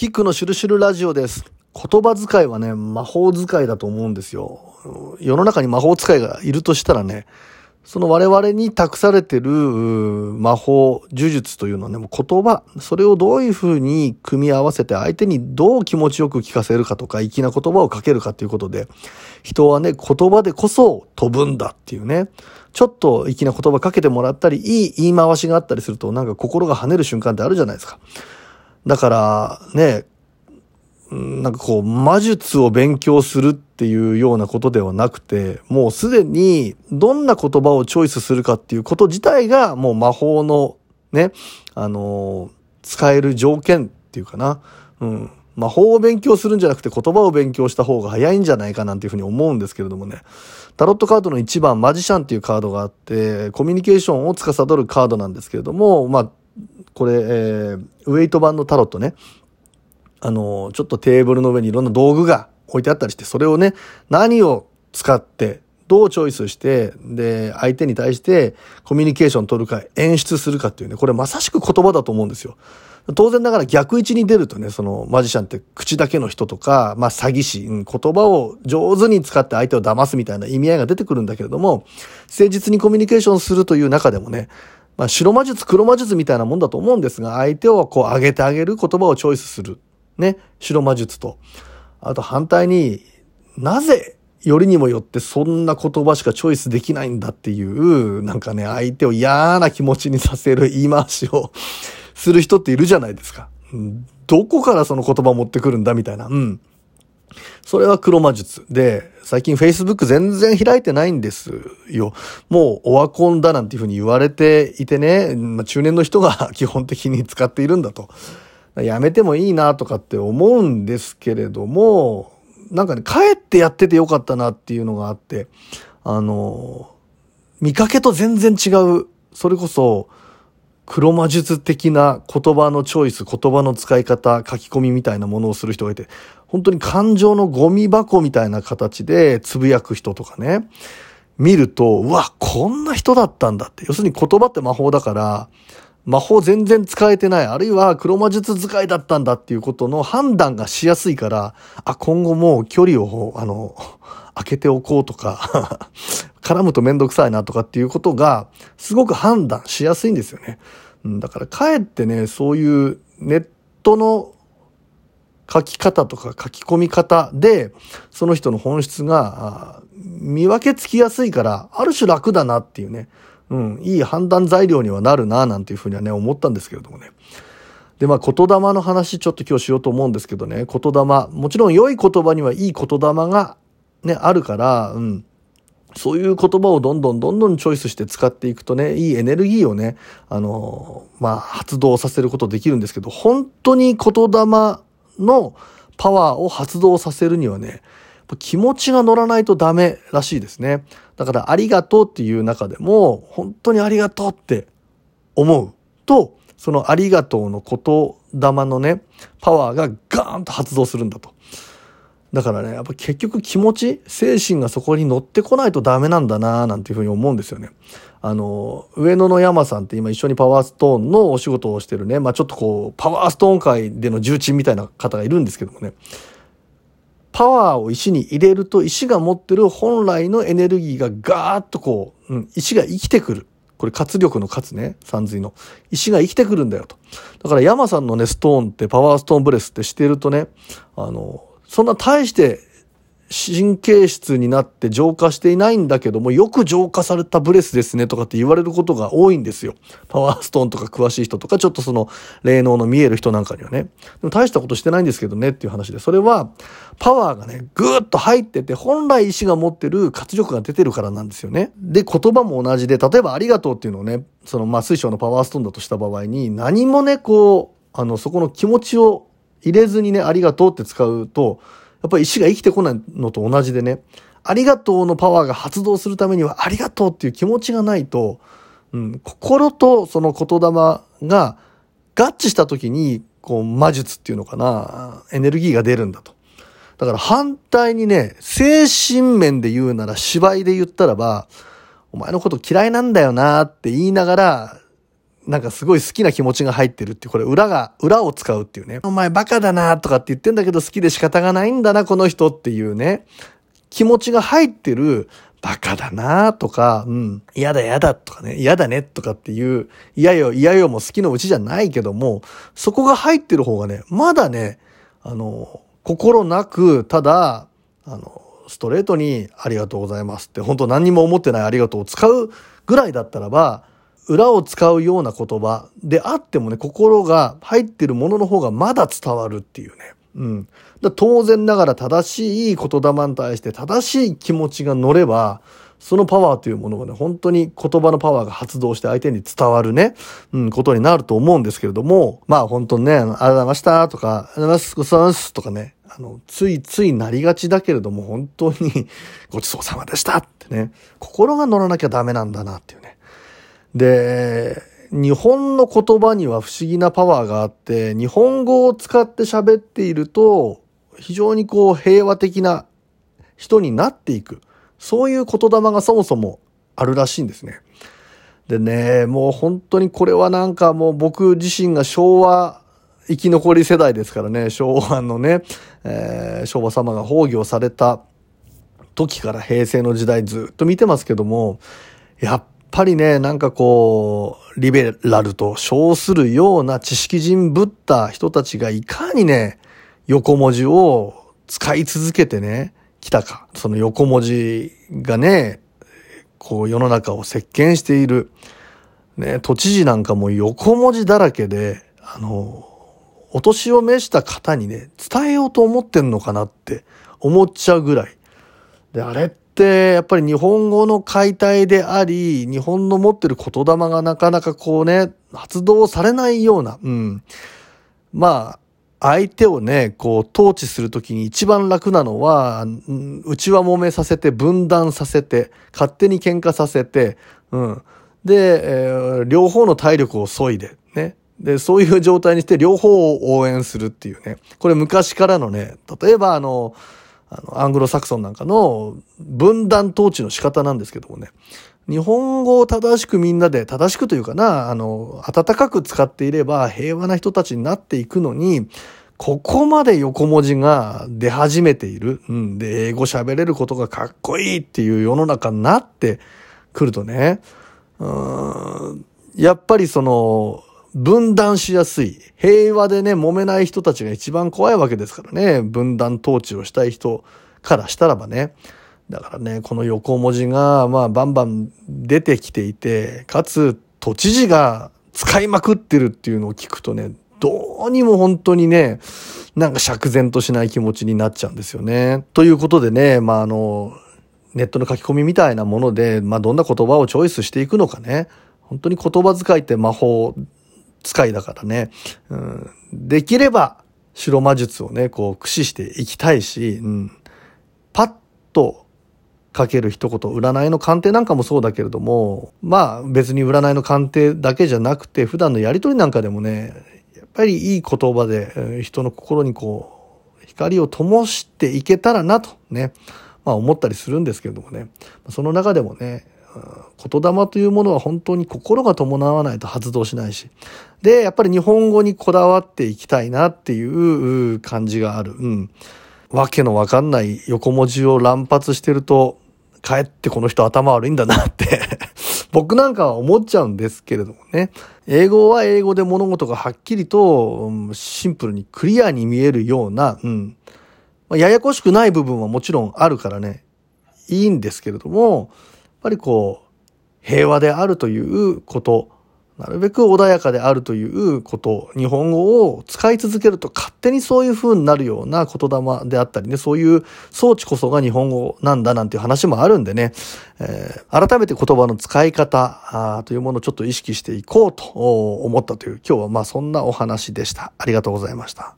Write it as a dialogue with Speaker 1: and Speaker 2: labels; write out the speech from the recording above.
Speaker 1: キックのシュルシュルラジオです。言葉遣いはね、魔法使いだと思うんですよ。世の中に魔法使いがいるとしたらね、その我々に託されてる魔法、呪術というのはね、もう言葉、それをどういうふうに組み合わせて相手にどう気持ちよく聞かせるかとか、粋な言葉をかけるかということで、人はね、言葉でこそ飛ぶんだっていうね、ちょっと粋な言葉かけてもらったり、いい言い回しがあったりすると、なんか心が跳ねる瞬間ってあるじゃないですか。だからね、なんかこう、魔術を勉強するっていうようなことではなくて、もうすでにどんな言葉をチョイスするかっていうこと自体がもう魔法のね、あの、使える条件っていうかな。うん。魔法を勉強するんじゃなくて言葉を勉強した方が早いんじゃないかなんていうふうに思うんですけれどもね。タロットカードの1番、マジシャンっていうカードがあって、コミュニケーションを司るカードなんですけれども、まあ、これ、えー、ウェイト版のタロットね。あの、ちょっとテーブルの上にいろんな道具が置いてあったりして、それをね、何を使って、どうチョイスして、で、相手に対してコミュニケーション取るか、演出するかっていうね、これまさしく言葉だと思うんですよ。当然ながら逆位置に出るとね、そのマジシャンって口だけの人とか、まあ詐欺師、言葉を上手に使って相手を騙すみたいな意味合いが出てくるんだけれども、誠実にコミュニケーションするという中でもね、まあ白魔術、黒魔術みたいなもんだと思うんですが、相手をこう上げてあげる言葉をチョイスする。ね、白魔術と。あと反対になぜよりにもよってそんな言葉しかチョイスできないんだっていう、なんかね、相手を嫌な気持ちにさせる言い回しをする人っているじゃないですか。どこからその言葉を持ってくるんだみたいな。うん。それは黒魔術。で、最近 Facebook 全然開いてないんですよ。もうオワコンだなんていうふうに言われていてね、まあ、中年の人が 基本的に使っているんだと。やめてもいいなとかって思うんですけれども、なんかね、帰ってやっててよかったなっていうのがあって、あの、見かけと全然違う、それこそ、黒魔術的な言葉のチョイス、言葉の使い方、書き込みみたいなものをする人がいて、本当に感情のゴミ箱みたいな形でつぶやく人とかね、見ると、うわ、こんな人だったんだって。要するに言葉って魔法だから、魔法全然使えてない、あるいは黒魔術使いだったんだっていうことの判断がしやすいから、あ、今後もう距離を、あの、開けておこうとか 絡むとめんどくさいなとかっていうことが、すごく判断しやすいんですよね。だからかえってね、そういうネットの書き方とか書き込み方で、その人の本質が見分けつきやすいから、ある種楽だなっていうね。うん、いい判断材料にはなるな、なんていうふうにはね、思ったんですけれどもね。で、まあ、言霊の話ちょっと今日しようと思うんですけどね、言霊、もちろん良い言葉にはいい言霊がね、あるから、うん。そういう言葉をどんどんどんどんチョイスして使っていくとね、いいエネルギーをね、あの、まあ、発動させることできるんですけど、本当に言霊のパワーを発動させるにはね、気持ちが乗らないとダメらしいですね。だからありがとうっていう中でも、本当にありがとうって思うと、そのありがとうの言霊のね、パワーがガーンと発動するんだと。だからね、やっぱ結局気持ち、精神がそこに乗ってこないとダメなんだなぁなんていうふうに思うんですよね。あの、上野の山さんって今一緒にパワーストーンのお仕事をしてるね、まあちょっとこう、パワーストーン界での重鎮みたいな方がいるんですけどもね。パワーを石に入れると石が持ってる本来のエネルギーがガーッとこう、うん、石が生きてくる。これ活力の活ね、山水の。石が生きてくるんだよと。だから山さんのね、ストーンってパワーストーンブレスってしてるとね、あの、そんな大して神経質になって浄化していないんだけども、よく浄化されたブレスですねとかって言われることが多いんですよ。パワーストーンとか詳しい人とか、ちょっとその霊能の見える人なんかにはね。でも大したことしてないんですけどねっていう話で、それはパワーがね、ぐーっと入ってて、本来意志が持ってる活力が出てるからなんですよね。で、言葉も同じで、例えばありがとうっていうのをね、そのまあ水晶のパワーストーンだとした場合に、何もね、こう、あの、そこの気持ちを入れずにね、ありがとうって使うと、やっぱり石が生きてこないのと同じでね、ありがとうのパワーが発動するためにはありがとうっていう気持ちがないと、うん、心とその言霊が合致した時に、こう魔術っていうのかな、エネルギーが出るんだと。だから反対にね、精神面で言うなら芝居で言ったらば、お前のこと嫌いなんだよなって言いながら、なんかすごい好きな気持ちが入ってるって、これ裏が、裏を使うっていうね。お前バカだなとかって言ってんだけど好きで仕方がないんだな、この人っていうね。気持ちが入ってる、バカだなとか、うん、嫌だ嫌だとかね、嫌だねとかっていう、嫌よ嫌よも好きのうちじゃないけども、そこが入ってる方がね、まだね、あの、心なく、ただ、あの、ストレートにありがとうございますって、本当何にも思ってないありがとうを使うぐらいだったらば、裏を使うような言葉であってもね、心が入ってるものの方がまだ伝わるっていうね。うん。だ当然ながら正しい言霊に対して正しい気持ちが乗れば、そのパワーというものがね、本当に言葉のパワーが発動して相手に伝わるね、うん、ことになると思うんですけれども、まあ本当にね、ありがとうございましたとか、ありがとうございます、ごちそうさまですとかね、あの、ついついなりがちだけれども、本当にごちそうさまでしたってね、心が乗らなきゃダメなんだなっていうね。で、日本の言葉には不思議なパワーがあって、日本語を使って喋っていると、非常にこう平和的な人になっていく。そういう言霊がそもそもあるらしいんですね。でね、もう本当にこれはなんかもう僕自身が昭和生き残り世代ですからね、昭和のね、えー、昭和様が崩御された時から平成の時代ずっと見てますけども、やっぱりね、なんかこう、リベラルと称するような知識人ぶった人たちがいかにね、横文字を使い続けてね、来たか。その横文字がね、こう世の中を席巻している。ね、都知事なんかも横文字だらけで、あの、お年を召した方にね、伝えようと思ってんのかなって思っちゃうぐらい。で、あれってやっぱり日本語の解体であり、日本の持ってる言霊がなかなかこうね、発動されないような、うん。まあ、相手をね、こう、統治するときに一番楽なのは、うちは揉めさせて、分断させて、勝手に喧嘩させて、うん。で、えー、両方の体力を削いで、ね。で、そういう状態にして両方を応援するっていうね。これ昔からのね、例えばあの、あの、アングロサクソンなんかの分断統治の仕方なんですけどもね。日本語を正しくみんなで、正しくというかな、あの、温かく使っていれば平和な人たちになっていくのに、ここまで横文字が出始めている。うん。で、英語喋れることがかっこいいっていう世の中になってくるとね、うん、やっぱりその、分断しやすい。平和でね、揉めない人たちが一番怖いわけですからね。分断統治をしたい人からしたらばね。だからね、この横文字が、まあ、バンバン出てきていて、かつ、都知事が使いまくってるっていうのを聞くとね、どうにも本当にね、なんか釈然としない気持ちになっちゃうんですよね。ということでね、まあ、あの、ネットの書き込みみたいなもので、まあ、どんな言葉をチョイスしていくのかね。本当に言葉遣いって魔法使いだからね、うん、できれば白魔術をね、こう駆使していきたいし、うん、パッとかける一言、占いの鑑定なんかもそうだけれども、まあ別に占いの鑑定だけじゃなくて、普段のやりとりなんかでもね、やっぱりいい言葉で人の心にこう、光を灯していけたらなとね、まあ思ったりするんですけれどもね、その中でもね、言霊というものは本当に心が伴わないと発動しないし。で、やっぱり日本語にこだわっていきたいなっていう感じがある。うん。わけのわかんない横文字を乱発してると、かえってこの人頭悪いんだなって 僕なんかは思っちゃうんですけれどもね。英語は英語で物事がはっきりと、シンプルにクリアに見えるような、うん。まあ、ややこしくない部分はもちろんあるからね、いいんですけれども、ぱりこう、平和であるということ、なるべく穏やかであるということ、日本語を使い続けると勝手にそういう風になるような言霊であったりね、そういう装置こそが日本語なんだなんていう話もあるんでね、えー、改めて言葉の使い方というものをちょっと意識していこうと思ったという、今日はまあそんなお話でした。ありがとうございました。